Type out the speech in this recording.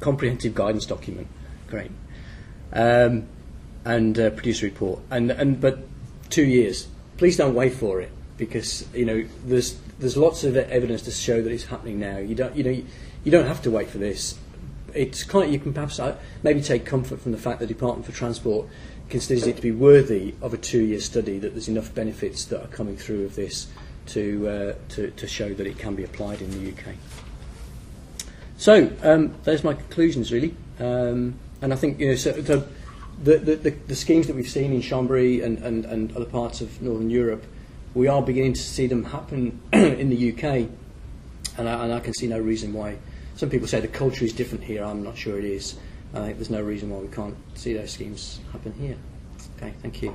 comprehensive guidance document. Great. um, and uh, produce a report. And, and, but two years. Please don't wait for it because, you know, there's, there's lots of evidence to show that it's happening now. You don't, you know, you, you don't have to wait for this. It's kind of, you can perhaps uh, maybe take comfort from the fact that the Department for Transport considers it to be worthy of a two-year study that there's enough benefits that are coming through of this to, uh, to, to show that it can be applied in the UK. So, um, there's my conclusions really. Um, And I think you know, so the, the, the, the schemes that we've seen in Chambéry and, and, and other parts of Northern Europe, we are beginning to see them happen in the UK. And I, and I can see no reason why. Some people say the culture is different here. I'm not sure it is. I think there's no reason why we can't see those schemes happen here. Okay, thank you.